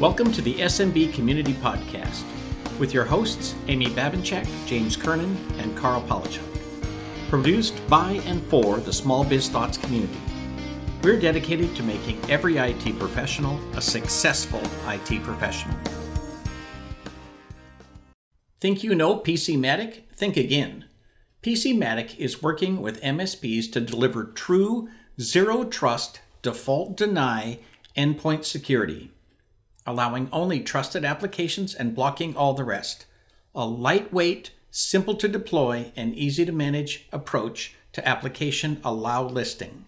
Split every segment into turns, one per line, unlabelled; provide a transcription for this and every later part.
Welcome to the SMB Community Podcast with your hosts, Amy Babinchak, James Kernan, and Karl Palachuk. Produced by and for the Small Biz Thoughts community. We're dedicated to making every IT professional a successful IT professional. Think you know PCmatic? Think again. PCmatic is working with MSPs to deliver true zero trust default deny endpoint security allowing only trusted applications and blocking all the rest. A lightweight, simple to deploy, and easy to manage approach to application allow listing.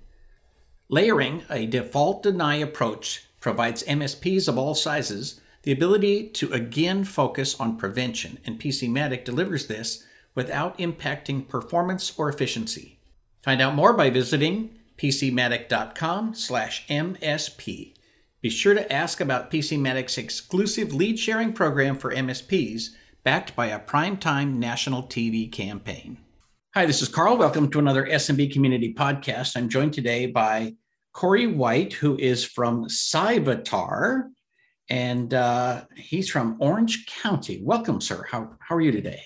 Layering a default deny approach provides MSPs of all sizes the ability to again focus on prevention, and PCmatic delivers this without impacting performance or efficiency. Find out more by visiting pcmatic.com/msp. Be sure to ask about PCmatic's exclusive lead sharing program for MSPs, backed by a primetime national TV campaign. Hi, this is Karl. Welcome to another SMB Community Podcast. I'm joined today by Corey White, who is from Cyvatar, and uh, he's from Orange County. Welcome, sir. How, how are you today?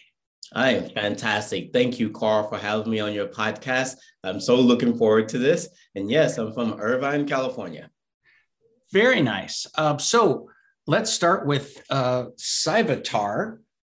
I am fantastic. Thank you, Karl, for having me on your podcast. I'm so looking forward to this. And yes, I'm from Irvine, California.
Very nice. Uh, so let's start with uh.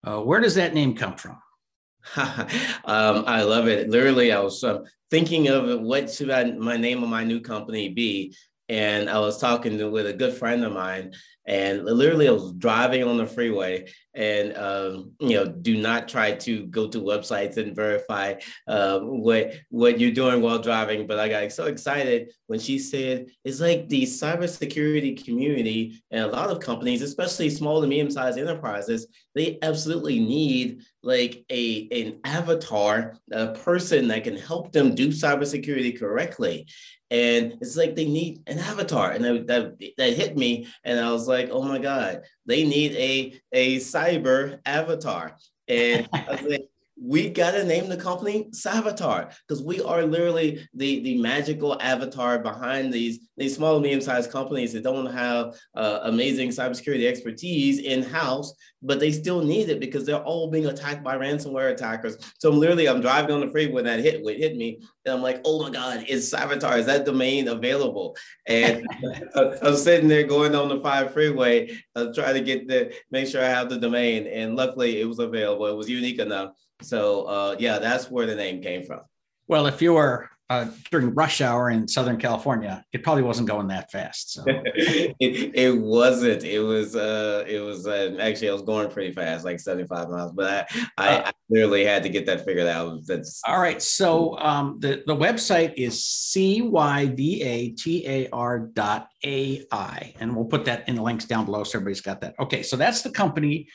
Uh, where does that name come from?
um, I love it. Literally, I was um, thinking of what should I, my name of my new company be, and I was talking to, with a good friend of mine, and literally I was driving on the freeway, and um, you know, do not try to go to websites and verify uh, what what you're doing while driving. But I got so excited when she said it's like the cybersecurity community and a lot of companies, especially small to medium-sized enterprises, they absolutely need like a an avatar, a person that can help them do cybersecurity correctly and it's like they need an avatar and that, that, that hit me and i was like oh my god they need a a cyber avatar. And I was like, we got to name the company Cyvatar because we are literally the, the magical avatar behind these, these small and medium-sized companies that don't have uh, amazing cybersecurity expertise in-house, but they still need it because they're all being attacked by ransomware attackers. So I'm literally, I'm driving on the freeway when that hit, hit me, and I'm like, oh my God, is Cyvatar, is that domain available? And I'm sitting there going on the five freeway, uh, trying to get the, make sure I have the domain. And luckily it was available. It was unique enough so uh, yeah, that's where the name came from.
Well, if you were uh, during rush hour in Southern California, it probably wasn't going that fast. So
it, it wasn't. It was. Uh, it was uh, actually I was going pretty fast, like seventy five miles. But I, I, uh, I, literally had to get that figured out. That's
all right. So um, the the website is c y v a t a r dot a i, and we'll put that in the links down below so everybody's got that. Okay, so that's the company.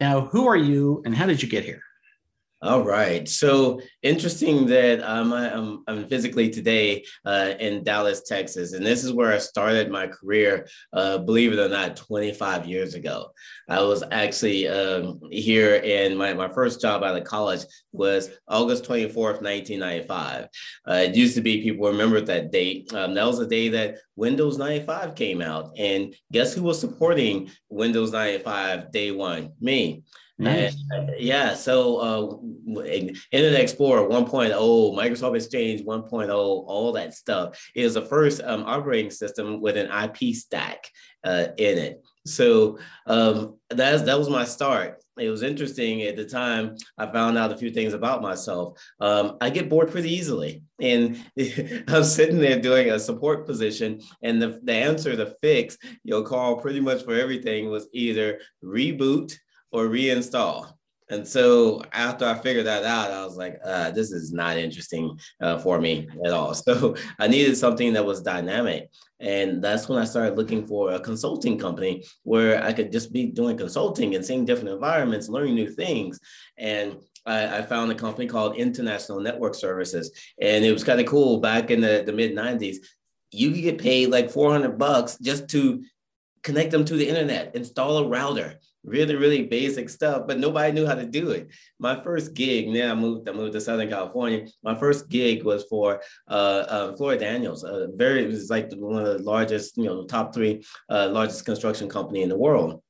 Now, who are you, and how did you get here?
All right. So interesting that um, I, am I'm, I'm physically today uh, in Dallas, Texas. And this is where I started my career, uh, believe it or not, 25 years ago. I was actually um, here and my, my first job out of college was August 24th, 1995. Uh, it used to be, people remember that date. Um, that was the day that Windows 95 came out. And guess who was supporting Windows 95 day one? Me. Nice. And, yeah, so uh, Internet Explorer 1.0, Microsoft Exchange 1.0, all that stuff is the first um, operating system with an IP stack uh, in it. So um, that was my start. It was interesting at the time. I found out a few things about myself. Um, I get bored pretty easily, and I'm sitting there doing a support position, and the, the answer to fix your call pretty much for everything was either reboot or reinstall. And so after I figured that out, I was like, uh, this is not interesting uh, for me at all. So I needed something that was dynamic. And that's when I started looking for a consulting company where I could just be doing consulting and seeing different environments, learning new things. And I, I found a company called International Network Services. And it was kind of cool back in the, the mid 90s. You could get paid like 400 bucks just to connect them to the internet, install a router really, really basic stuff, but nobody knew how to do it. My first gig, now I moved, I moved to Southern California. My first gig was for uh, uh, Fluor Daniels, very, it was like one of the largest, you know, top three uh, largest construction company in the world.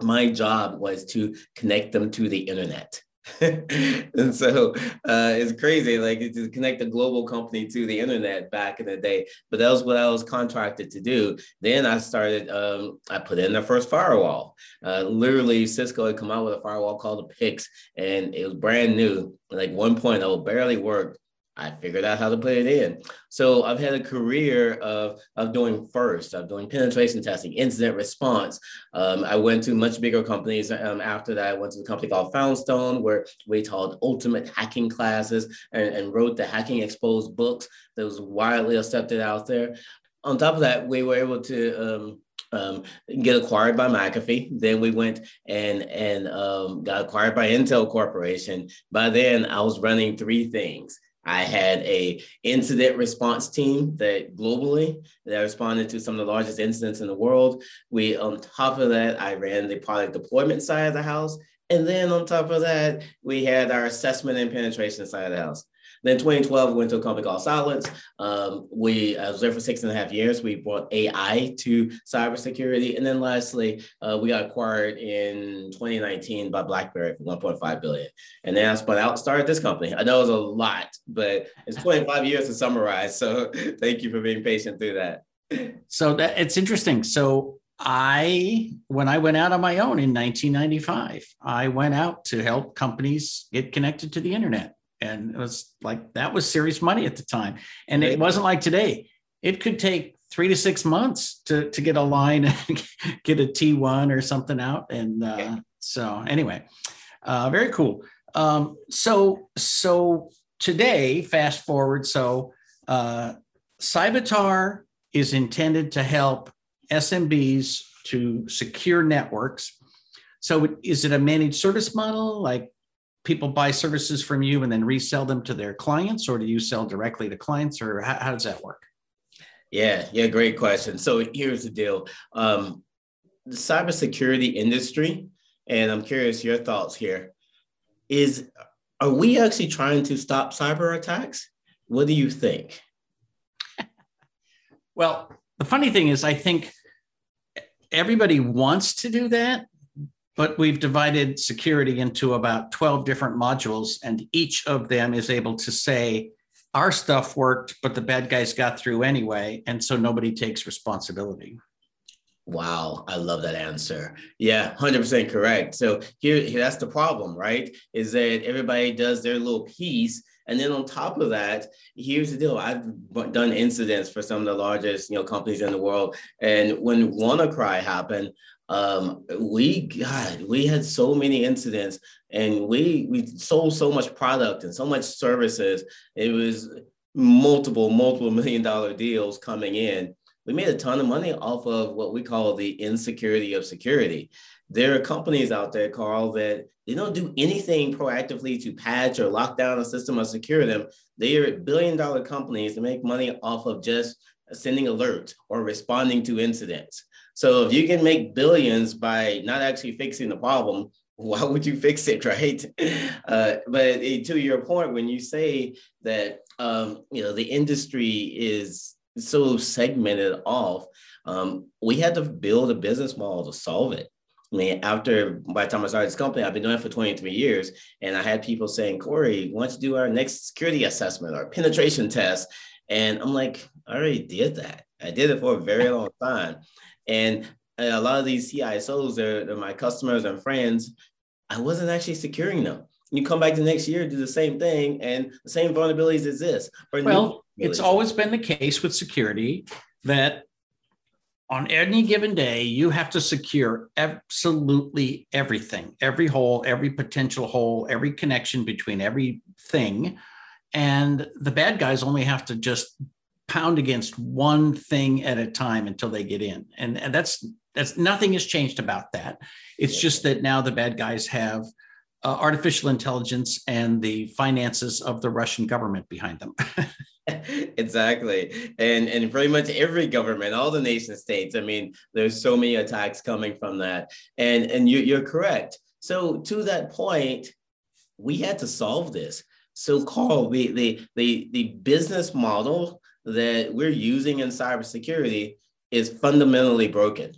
My job was to connect them to the internet. and so uh, it's crazy, like to connect a global company to the internet back in the day. But that was what I was contracted to do. Then I started, um, I put in the first firewall. Uh, literally, Cisco had come out with a firewall called the PIX, and it was brand new. Like 1.0 point that would barely worked. I figured out how to put it in. So I've had a career of, of doing first, of doing penetration testing, incident response. Um, I went to much bigger companies. Um, after that, I went to a company called Foundstone, where we taught ultimate hacking classes and, and wrote the Hacking Exposed books that was widely accepted out there. On top of that, we were able to um, um, get acquired by McAfee. Then we went and and um, got acquired by Intel Corporation. By then, I was running three things. I had a incident response team that globally that responded to some of the largest incidents in the world. We, on top of that, I ran the product deployment side of the house. And then on top of that, we had our assessment and penetration side of the house. Then 2012, we went to a company called Cylance. Um, we I was there for six and a half years. We brought AI to cybersecurity. And then lastly, uh, we got acquired in 2019 by BlackBerry for 1.5 billion. And then I spun out, started this company. I know it was a lot, but it's 25 years to summarize. So thank you for being patient through that.
So that it's interesting. So I, when I went out on my own in 1995, I went out to help companies get connected to the internet and it was like that was serious money at the time. And it wasn't like today. It could take three to six months to to get a line and get a t1 or something out. And uh, so anyway uh, very cool. Um, so so today fast forward. So uh, Cyvatar is intended to help smbs to secure networks. So is it a managed service model? Like people buy services from you and then resell them to their clients, or do you sell directly to clients, or how, how does that work?
Yeah, yeah, great question. So here's the deal: um, the cybersecurity industry, and I'm curious your thoughts here. Is are we actually trying to stop cyber attacks? What do you think?
well, the funny thing is, I think everybody wants to do that, but we've divided security into about 12 different modules, and each of them is able to say, our stuff worked, but the bad guys got through anyway. And so nobody takes responsibility.
Wow, I love that answer. Yeah, 100% correct. So here, here that's the problem, right? Is that everybody does their little piece and then on top of that, here's the deal. I've done incidents for some of the largest, you know, companies in the world. And when WannaCry happened, um, we God, we had so many incidents and we we sold so much product and so much services. It was multiple, multiple million dollar deals coming in. We made a ton of money off of what we call the insecurity of security. There are companies out there, Karl, that they don't do anything proactively to patch or lock down a system or secure them. They are billion dollar companies that make money off of just sending alerts or responding to incidents. So if you can make billions by not actually fixing the problem, why would you fix it, right? Uh, but to your point, when you say that um, you know the industry is so segmented off, um, we had to build a business model to solve it. I mean, after by the time I started this company, I've been doing it for 23 years, and I had people saying, "Corey, why don't you do our next security assessment or penetration test?" And I'm like, "I already did that. I did it for a very long time." And uh, a lot of these CISOs, they're, they're my customers and friends. I wasn't actually securing them. You come back the next year, do the same thing, and the same vulnerabilities exist.
Well, it's always been the case with security that on any given day, you have to secure absolutely everything, every hole, every potential hole, every connection between everything. And the bad guys only have to just pound against one thing at a time until they get in. And, and that's that's nothing has changed about that. It's just that now the bad guys have uh, artificial intelligence and the finances of the Russian government behind them.
exactly. And and pretty much every government, all the nation states. I mean, there's so many attacks coming from that. And and you, you're correct. So to that point, we had to solve this. So Karl, the the the, the business model that we're using in cybersecurity is fundamentally broken.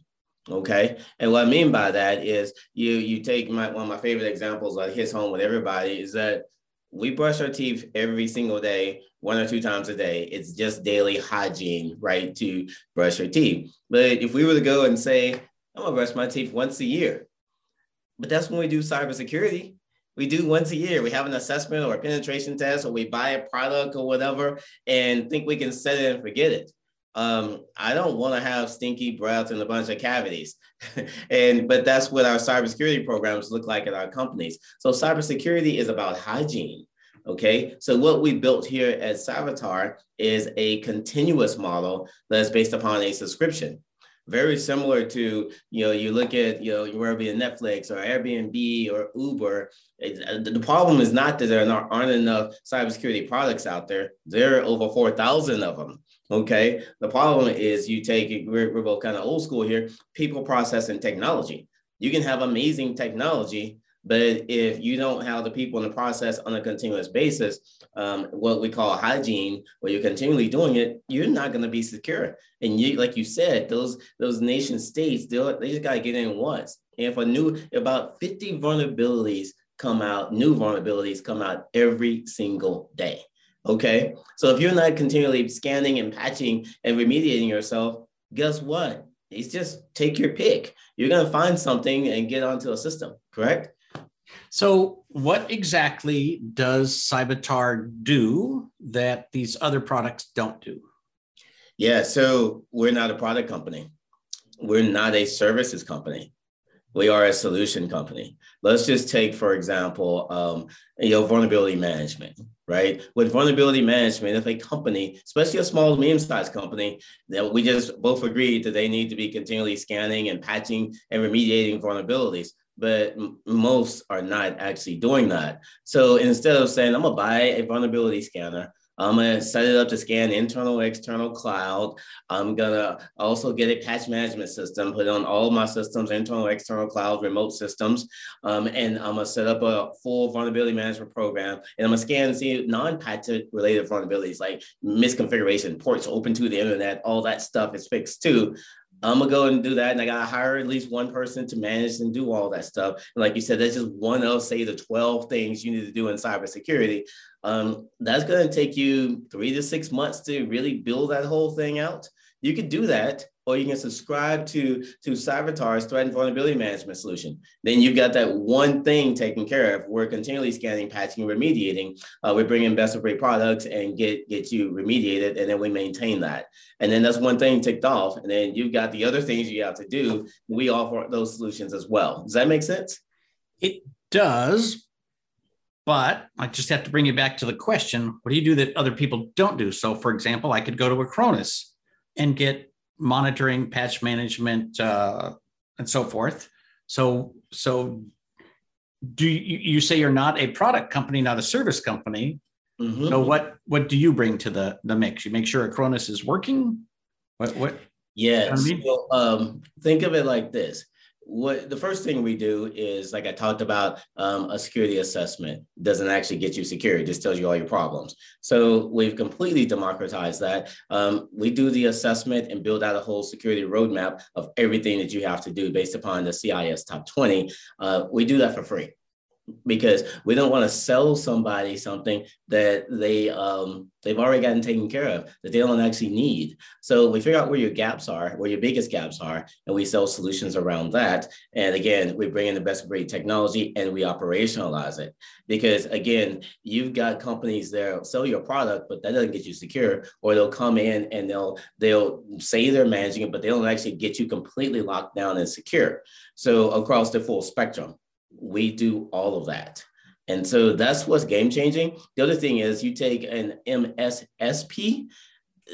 Okay. And what I mean by that is you you take my one of my favorite examples that hits home with everybody is that we brush our teeth every single day, one or two times a day. It's just daily hygiene, right? To brush your teeth. But if we were to go and say, I'm gonna brush my teeth once a year, but that's when we do cybersecurity. We do once a year. We have an assessment or a penetration test, or we buy a product or whatever, and think we can set it and forget it um, I don't want to have stinky breath and a bunch of cavities. and but that's what our cybersecurity programs look like at our companies. So cybersecurity is about hygiene. Okay, so what we built here at Cyvatar is a continuous model that's based upon a subscription very similar to you know you look at you know whether it be Netflix or Airbnb or Uber. It, uh, the problem is not that there aren't enough cybersecurity products out there. There are over four thousand of them. Okay. The problem is you take we're, we're both kind of old school here. People, processing technology. You can have amazing technology, but if you don't have the people in the process on a continuous basis, um, what we call hygiene, where you're continually doing it, you're not going to be secure. And you, like you said, those those nation states, they just got to get in once. And if a new about 50 vulnerabilities come out, new vulnerabilities come out every single day. Okay. So if you're not continually scanning and patching and remediating yourself, guess what? It's just take your pick. You're going to find something and get onto a system, correct?
So, what exactly does Cyvatar do that these other products don't do?
Yeah, so we're not a product company. We're not a services company. We are a solution company. Let's just take, for example, um, you know, vulnerability management, right? With vulnerability management, if a company, especially a small, medium-sized company, that we just both agreed that they need to be continually scanning and patching and remediating vulnerabilities but most are not actually doing that. So instead of saying, I'm gonna buy a vulnerability scanner, I'm gonna set it up to scan internal, external cloud. I'm gonna also get a patch management system, put on all my systems, internal, external cloud, remote systems. Um, and I'm gonna set up a full vulnerability management program. And I'm gonna scan and see non-patch related vulnerabilities like misconfiguration, ports open to the internet, all that stuff is fixed too. I'm gonna go and do that, and I gotta hire at least one person to manage and do all that stuff. And like you said, that's just one of say the 12 things you need to do in cybersecurity. Um, that's gonna take you three to six months to really build that whole thing out. You could do that or you can subscribe to, to Cyvatar's threat and vulnerability management solution. Then you've got that one thing taken care of. We're continually scanning, patching, remediating. Uh, we bring in best of breed products and get, get you remediated, and then we maintain that. And then that's one thing ticked off. And then you've got the other things you have to do. We offer those solutions as well. Does that make sense?
It does. But I just have to bring you back to the question what do you do that other people don't do? So, for example, I could go to Acronis and get monitoring, patch management, uh, and so forth. So, so do you, you say you're not a product company, not a service company? Mm-hmm. So, what what do you bring to the the mix? You make sure Acronis is working. What what?
Yeah. I mean? so, um, think of it like this: what the first thing we do is like I talked about um, a security assessment doesn't actually get you secure; it just tells you all your problems. So we've completely democratized that. Um, we do the assessment and build out a whole security roadmap of everything that you have to do based upon the CIS top 20. Uh, we do that for free because we don't want to sell somebody something that they um, they've already gotten taken care of that they don't actually need. So we figure out where your gaps are, where your biggest gaps are, and we sell solutions around that. And again, we bring in the best breed technology and we operationalize it. Because again, you've got companies that sell your product, but that doesn't get you secure, or they'll come in and they'll they'll say they're managing it, but they don't actually get you completely locked down and secure. So across the full spectrum we do all of that. And so that's what's game changing. The other thing is you take an MSSP,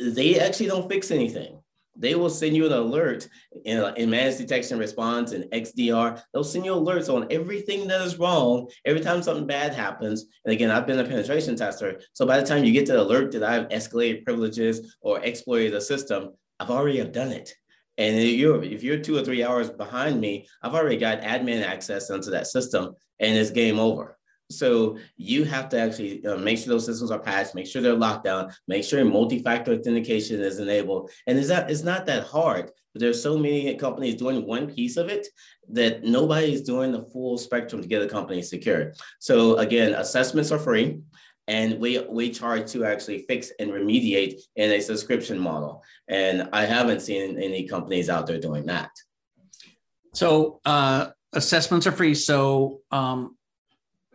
they actually don't fix anything. they will send you an alert in, in managed detection response and XDR. They'll send you alerts on everything that is wrong every time something bad happens. And again, I've been a penetration tester. So by the time you get to the alert that I've escalated privileges or exploited a system, I've already have done it. And if you're, if you're two or three hours behind me, I've already got admin access into that system and it's game over. So you have to actually uh, make sure those systems are patched, make sure they're locked down, make sure multi-factor authentication is enabled. And it's not, it's not that hard, but there's so many companies doing one piece of it that nobody's doing the full spectrum to get a company secure. So again, assessments are free and we we charge to actually fix and remediate in a subscription model. And I haven't seen any companies out there doing that.
So uh, assessments are free. So um,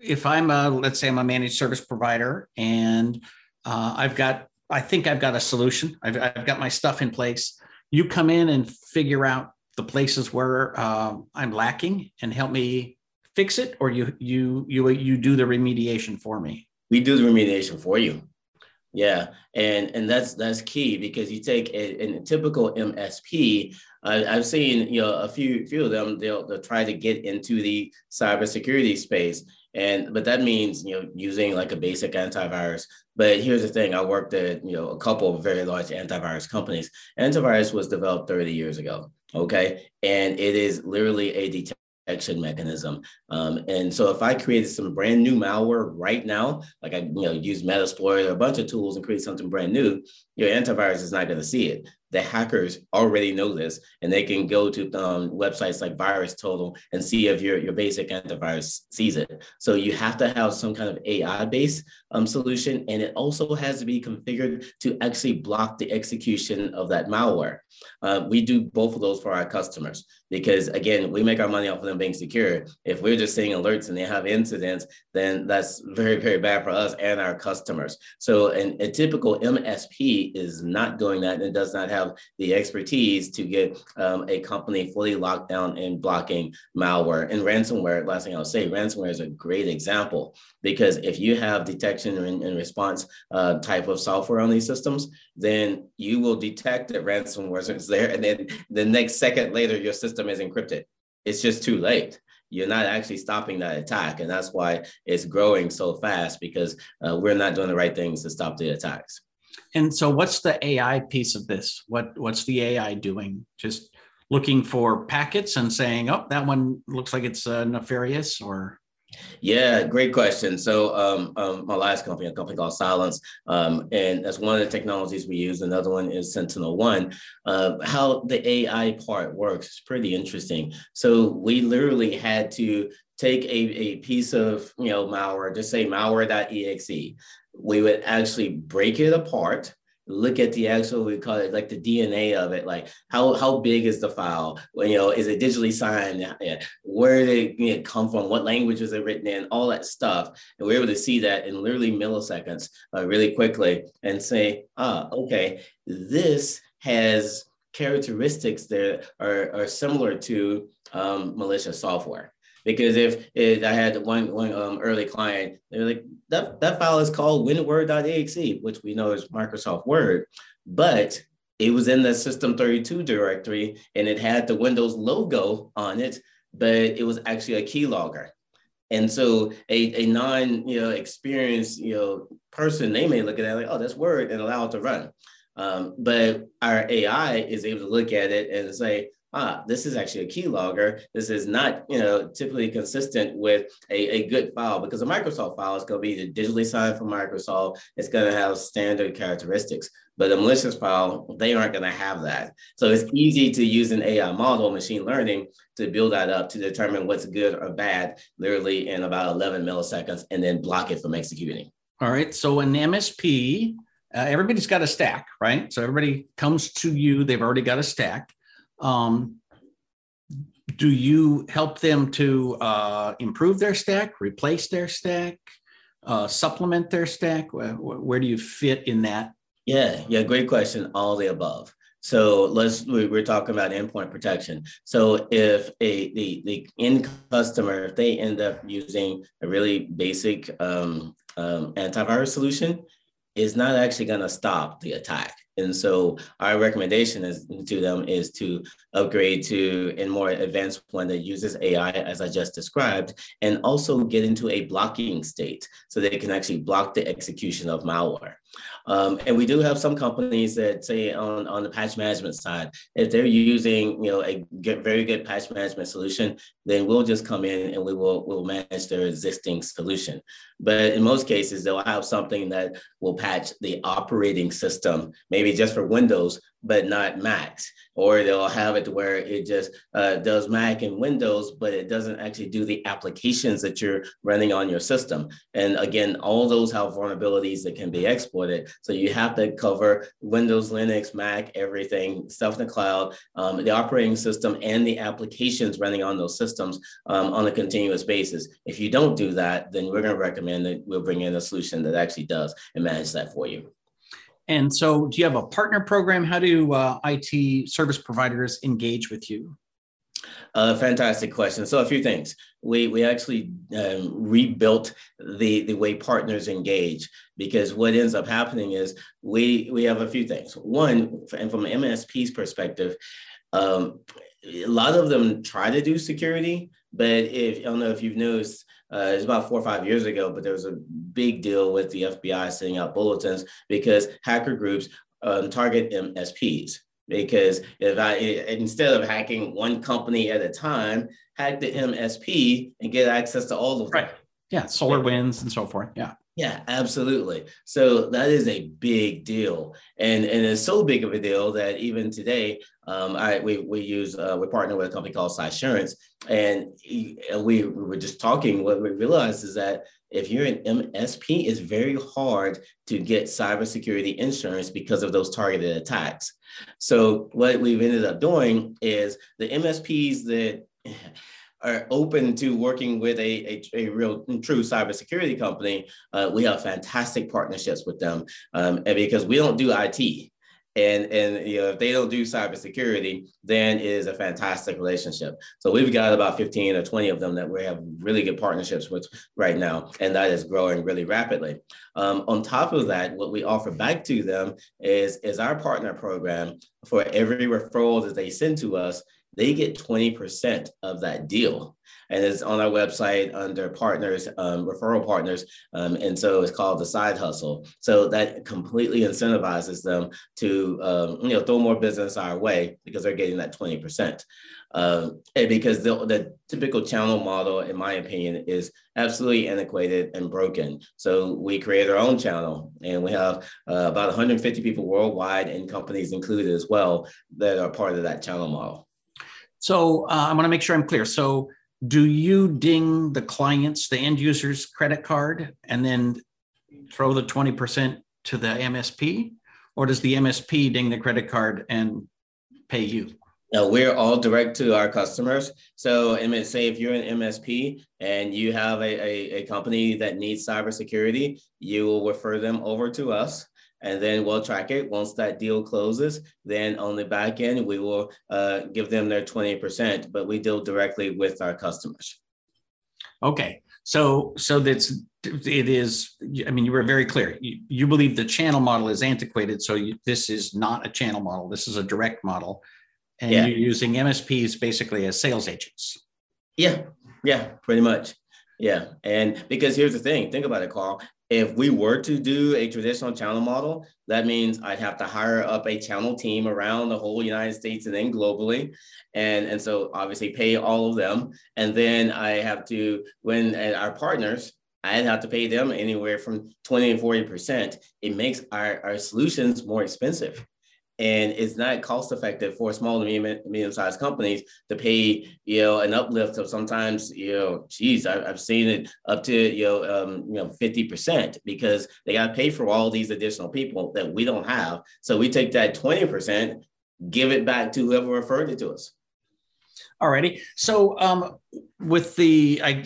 if I'm a let's say I'm a managed service provider and uh, I've got I think I've got a solution. I've, I've got my stuff in place. You come in and figure out the places where uh, I'm lacking and help me fix it, or you you you you do the remediation for me
we do the remediation for you. Yeah, and and that's that's key because you take a, a typical MSP. I've seen you know a few few of them. They'll they'll try to get into the cybersecurity space, and but that means you know using like a basic antivirus. But here's the thing: I worked at you know a couple of very large antivirus companies. Antivirus was developed 30 years ago. Okay, and it is literally a detection mechanism. Um, and so if I created some brand new malware right now, like I you know use Metasploit or a bunch of tools and create something brand new, your antivirus is not going to see it the hackers already know this and they can go to um, websites like VirusTotal and see if your, your basic antivirus sees it. So you have to have some kind of AI based um, solution and it also has to be configured to actually block the execution of that malware. Uh, we do both of those for our customers because again, we make our money off of them being secure. If we're just seeing alerts and they have incidents, then that's very, very bad for us and our customers. So an, a typical MSP is not doing that and does not have the expertise to get um, a company fully locked down and blocking malware. And ransomware, last thing I'll say, ransomware is a great example because if you have detection and, and response uh, type of software on these systems, then you will detect that ransomware is there. And then the next second later, your system is encrypted. It's just too late you're not actually stopping that attack. And that's why it's growing so fast because uh, we're not doing the right things to stop the attacks.
And so, what's the AI piece of this? What what's the AI doing? Just looking for packets and saying, "Oh, that one looks like it's uh, nefarious," or
yeah, great question. So, um, um, my last company, a company called Cylance, um, and that's one of the technologies we use. Another one is SentinelOne. Uh, how the AI part works is pretty interesting. So, we literally had to take a, a piece of you know malware, just say malware.exe we would actually break it apart look at the actual we call it like the dna of it like how how big is the file? You know is it digitally signed? Where did it come from? What language is it written in? All that stuff. And we're able to see that in literally milliseconds uh, really quickly and say ah okay this has characteristics that are, are similar to um, malicious software because if I had one one um, early client, they were like, that, that file is called winword.exe, which we know is Microsoft Word, but it was in the System 32 directory and it had the Windows logo on it, but it was actually a keylogger. And so a, a non you know experienced you know person, they may look at that like, oh, that's Word and allow it to run. Um, but our AI is able to look at it and say, ah, this is actually a keylogger. This is not, you know, typically consistent with a, a good file because a Microsoft file is going to be digitally signed from Microsoft. It's going to have standard characteristics. But a malicious file, they aren't going to have that. So it's easy to use an AI model, machine learning, to build that up to determine what's good or bad, literally in about 11 milliseconds, and then block it from executing.
All right. So an MSP, uh, everybody's got a stack, right? So everybody comes to you, they've already got a stack um, do you help them to uh, improve their stack, replace their stack, uh, supplement their stack? Where, where, do you fit in that?
Yeah, yeah, great question. All the above. So let's we're talking about endpoint protection. So if a the the end customer if they end up using a really basic um, um, antivirus solution, is not actually going to stop the attack And so our recommendation is to them is to upgrade to a more advanced one that uses AI, as I just described, and also get into a blocking state so they can actually block the execution of malware. Um, and we do have some companies that say on, on the patch management side, if they're using you know a good, very good patch management solution, then we'll just come in and we will will manage their existing solution. But in most cases, they'll have something that will patch the operating system, maybe just for Windows, but not Macs. Or they'll have it where it just uh, does Mac and Windows, but it doesn't actually do the applications that you're running on your system. And again, all those have vulnerabilities that can be exploited. So you have to cover Windows, Linux, Mac, everything, stuff in the cloud, um, the operating system, and the applications running on those systems um, on a continuous basis. If you don't do that, then we're going to recommend that we'll bring in a solution that actually does and manage that for you.
And so, do you have a partner program? How do uh, IT service providers engage with you?
Uh, fantastic question. So a few things. We we actually um, rebuilt the the way partners engage because what ends up happening is we we have a few things. One, and from an MSP's perspective, um, a lot of them try to do security, but if I don't know if you've noticed, uh, it's about four or five years ago, but there was a big deal with the FBI sending out bulletins because hacker groups um, target MSPs. Because if I instead of hacking one company at a time, hack the MSP and get access to all of
them. Right. Yeah, SolarWinds and so forth. Yeah.
Yeah, absolutely. So that is a big deal, and and it's so big of a deal that even today, um, I we we use uh, we partner with a company called Cysurance, and we, we were just talking. What we realized is that if you're an MSP, it's very hard to get cybersecurity insurance because of those targeted attacks. So what we've ended up doing is the MSPs that are open to working with a, a, a real true cybersecurity company, uh, we have fantastic partnerships with them. Um, because we don't do IT, and and you know if they don't do cybersecurity, then it is a fantastic relationship. So we've got about 15 or 20 of them that we have really good partnerships with right now, and that is growing really rapidly. Um, on top of that, what we offer back to them is is our partner program for every referral that they send to us they get 20% of that deal. And it's on our website under partners, um, referral partners. Um, and so it's called the side hustle. So that completely incentivizes them to, um, you know, throw more business our way because they're getting that 20%. Um, and because the, the typical channel model, in my opinion, is absolutely antiquated and broken. So we create our own channel, and we have uh, about 150 people worldwide, and companies included as well, that are part of that channel model.
So uh, I want to make sure I'm clear. So do you ding the clients, the end user's credit card, and then throw the 20% to the MSP? Or does the MSP ding the credit card and pay you?
No, we're all direct to our customers. So, say if you're an MSP and you have a, a, a company that needs cybersecurity, you will refer them over to us and then we'll track it. Once that deal closes, then on the back end, we will uh, give them their 20%, but we deal directly with our customers.
Okay. So, so that's, it is, I mean, you were very clear. You, you believe the channel model is antiquated. So you, this is not a channel model. This is a direct model. And yeah. you're using MSPs basically as sales agents.
Yeah. Yeah, pretty much. Yeah. And because here's the thing think about it, Karl. If we were to do a traditional channel model, that means I'd have to hire up a channel team around the whole United States and then globally. And, and so obviously pay all of them. And then I have to, when our partners, I'd have to pay them anywhere from 20 and 40%. It makes our, our solutions more expensive and it's not cost effective for small to medium, medium sized companies to pay you know an uplift of sometimes you know geez I, have seen it up to you know um, you know 50% because they got to pay for all these additional people that we don't have. So we take that 20% give it back to whoever referred it to us.
Alrighty. So um, with the i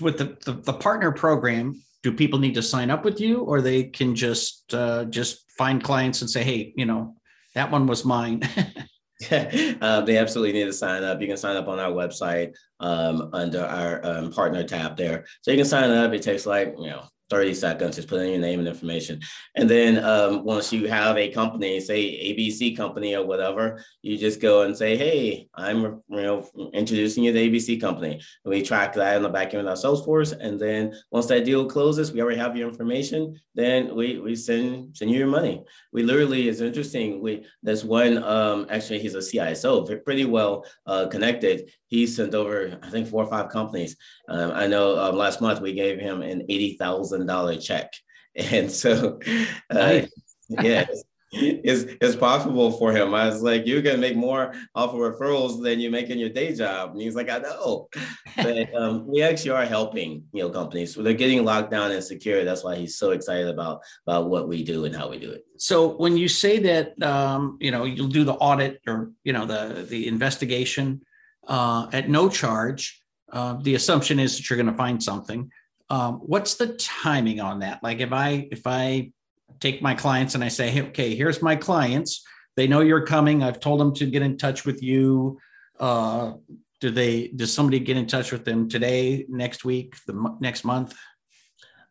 with the, the, the partner program do people need to sign up with you or they can just uh, just find clients and say hey you know that one was mine.
Uh, they absolutely need to sign up. You can sign up on our website um, under our um, partner tab there. So you can sign up. It takes like you know 30 seconds, just put in your name and information. And then um, once you have a company, say ABC company or whatever, you just go and say, hey, I'm you know introducing you to ABC company. We track that in the back end of our Salesforce. And then once that deal closes, we already have your information. Then we we send send you your money. We literally, it's interesting. We there's one um, actually he's a CISO, pretty well uh, connected. He sent over I think four or five companies. Um, I know um, last month we gave him an eighty thousand dollar check, and so uh, yeah, it's it's possible for him. I was like, you're gonna make more off of referrals than you make in your day job. And he's like, I know. But um, we actually are helping, you know, companies. So they're getting locked down and secure. That's why he's so excited about about what we do and how we do it.
So when you say that um, you know, you'll do the audit or you know, the the investigation uh, at no charge, uh, the assumption is that you're gonna find something. Um, what's the timing on that? Like if I if I take my clients and I say, hey, okay, here's my clients. They know you're coming. I've told them to get in touch with you. Uh, do they? Does somebody get in touch with them today, next week, the next month?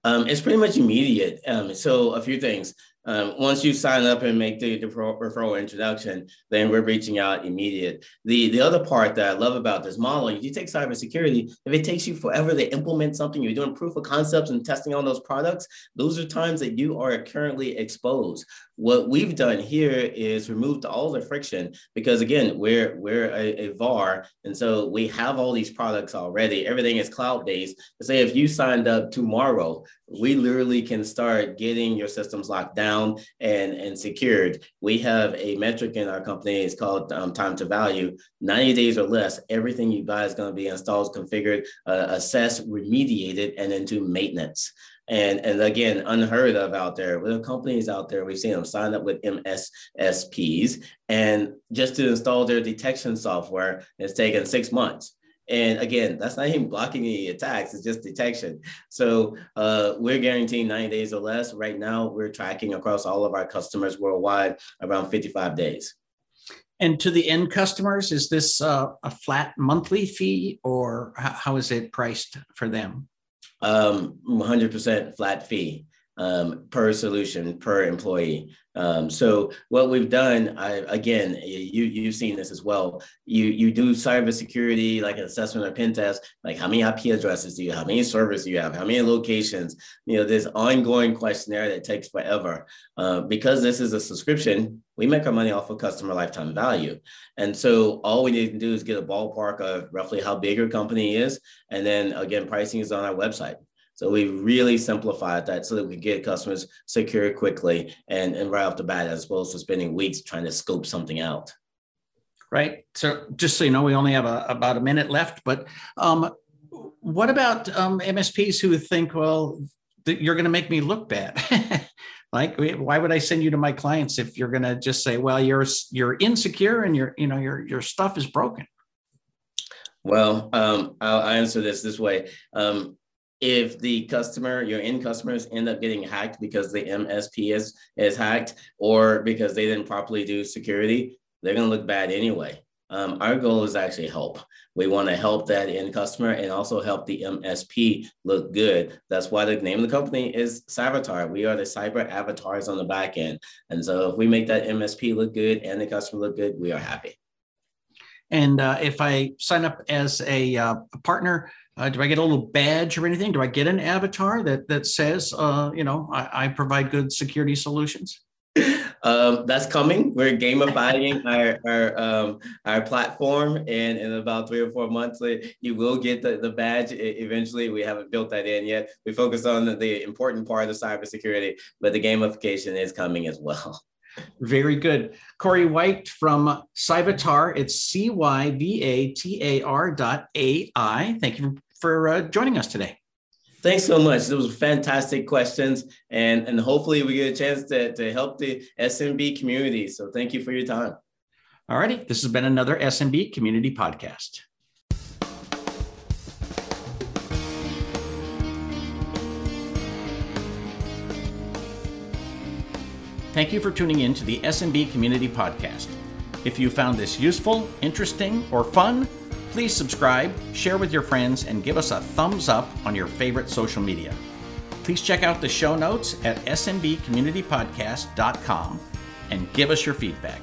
Um, it's pretty much immediate. Um, so a few things. Um, once you sign up and make the, referral introduction, then we're reaching out immediate. The the other part that I love about this model, if you take cybersecurity, if it takes you forever to implement something, you're doing proof of concepts and testing on those products, those are times that you are currently exposed. What we've done here is removed all the friction because again, we're we're a, a VAR, and so we have all these products already. Everything is cloud-based. Say if you signed up tomorrow, we literally can start getting your systems locked down and, and secured. We have a metric in our company, it's called um, time to value. 90 days or less, everything you buy is going to be installed, configured, uh, assessed, remediated, and into maintenance and and again unheard of out there. With the companies out there we've seen them sign up with mssps and just to install their detection software it's taken six months. And again that's not even blocking any attacks it's just detection. So uh, we're guaranteeing 90 days or less. Right now we're tracking across all of our customers worldwide around 55 days.
And to the end customers is this uh, a flat monthly fee or how is it priced for them
um, 100% flat fee um, per solution per employee. Um, so what we've done, I, again, you you've seen this as well. You you do cybersecurity like an assessment or pen test, like how many IP addresses do you have, how many servers do you have, how many locations? You know, this ongoing questionnaire that takes forever. Uh, because this is a subscription, we make our money off of customer lifetime value, and so all we need to do is get a ballpark of roughly how big your company is, and then again, pricing is on our website. So we really simplified that so that we get customers secure quickly and, and right off the bat, as opposed to spending weeks trying to scope something out.
Right. So just so you know, we only have a, about a minute left, but um, what about um, MSPs who think, well, th- you're going to make me look bad? like, why would I send you to my clients if you're going to just say, well, you're you're insecure and your you know your your stuff is broken?
Well, um, I'll answer this this way. Um, if the customer, your end customers end up getting hacked because the MSP is, is hacked or because they didn't properly do security, they're going to look bad anyway. Um, our goal is actually help. We want to help that end customer and also help the MSP look good. That's why the name of the company is Cyvatar. We are the cyber avatars on the back end. And so if we make that MSP look good and the customer look good, we are happy.
And uh, if I sign up as a, uh, partner, uh, do I get a little badge or anything? Do I get an avatar that that says, uh, you know, I, I, provide good security solutions?
Um, that's coming. We're gamifying our our, um, our platform, and in about three or four months, you will get the, the badge. Eventually, we haven't built that in yet. We focus on the, important part of cybersecurity, but the gamification is coming as well.
Very good. Corey White from Cyvatar. It's C Y V A T A R dot A I. Thank you for uh, joining us today.
Thanks so much. Those were fantastic questions, and, and hopefully we get a chance to, to help the SMB community. So thank you for your time.
All righty. This has been another SMB Community Podcast. Thank you for tuning in to the SMB Community Podcast. If you found this useful, interesting, or fun, Please subscribe, share with your friends, and give us a thumbs up on your favorite social media. Please check out the show notes at smbcommunitypodcast.com and give us your feedback.